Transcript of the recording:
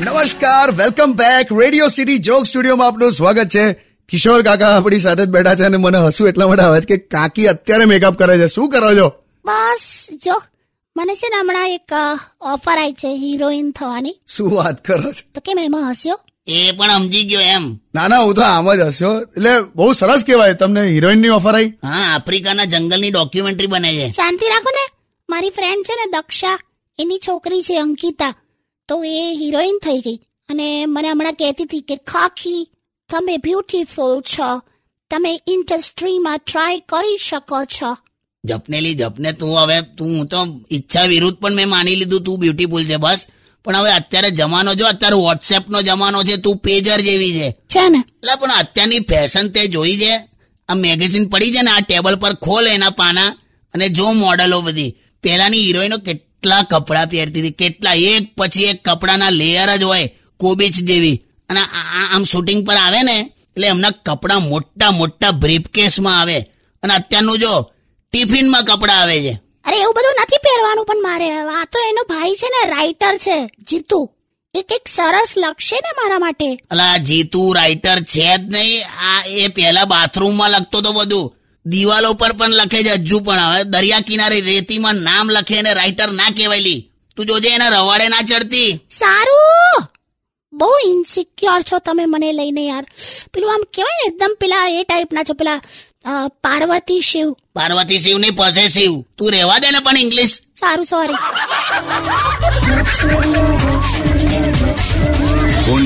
નમસ્કાર welcome back Radio City joke સ્ટુડિયોમાં આપનું સ્વાગત છે. કિશોર કાકા આપણી સાથે જ બેઠા છે અને મને હસવું એટલા માટે આવે છે કે કાકી અત્યારે મેકઅપ કરે છે. શું કરો છો? બસ જો મને છે ને હમણાં એક ઓફર આવી છે હિરોઈન થવાની. શું વાત કરો છો? તો કેમ એમાં હસ્યો? એ પણ સમજી ગયો એમ. ના ના હું તો આમ જ હસ્યો. એટલે બહુ સરસ કહેવાય તમને હિરોઈનની ઓફર આવી હા આફ્રિકાના જંગલની ડોક્યુમેન્ટરી બને છે. શાંતિ રાખો ને. મારી ફ્રેન્ડ છે ને દક્ષા. એની છોકરી છે અંકિતા. તો એ હિરોઈન થઈ ગઈ. અને મને હમણાં કહેતી હતી કે ખાખી તમે બ્યુટીફુલ છો. તમે ઇન્ડસ્ટ્રીમાં ટ્રાય કરી શકો છો. જપનેલી જપને તું હવે તું હું તો ઈચ્છા વિરુદ્ધ પણ મેં માની લીધું તું બ્યુટીફુલ છે બસ. પણ હવે અત્યારે જમાનો જો અત્યારે વોટ્સએપ નો જમાનો છે તું પેજર જેવી છે. છે ને? એટલે પણ અત્યારની ફેશન તે જોઈ છે. આ મેગેઝિન પડી છે ને આ ટેબલ પર ખોલ એના પાના. અને જો મોડલો બધી પહેલાની હિરોઈનો કેટલા કપડાં પહેરતી હતી કેટલા એક પછી એક કપડાના લેયર જ હોય કોબીચ જેવી. અને આમ શૂટિંગ પર આવે ને એટલે એમના કપડાં મોટા મોટા બ્રીફકેસમાં આવે. અને અત્યારનું જો ટિફિનમાં કપડાં આવે છે. અરે એવું બધું નથી પહેરવાનું પણ મારે આ તો એનો ભાઈ છે ને રાઇટર છે જીતુ. એ કંઈક સરસ લખશે ને મારા માટે. અલા જીતુ રાઇટર છે જ નહીં. આ એ પહેલા બાથરૂમમાં લખતો તો બધું. દિવાલો પર પણ લખે છે હજુ પણ. હવે દરિયા કિનારે રેતીમાં નામ લખે એને રાઇટર ના કહેવાયલી તું જોજે એના રવાડે ના ચડતી. સારું. બહુ ઇન્સિક્યોર છો તમે મને લઈને યાર. પેલું આમ કહેવાય ને એકદમ પેલા એ ટાઈપના છો પેલા પાર્વતી શિવ. પાર્વતી શિવની શિવ. તું રહેવા દે ને પણ ઇંગ્લિશ સારું સોરી ઓન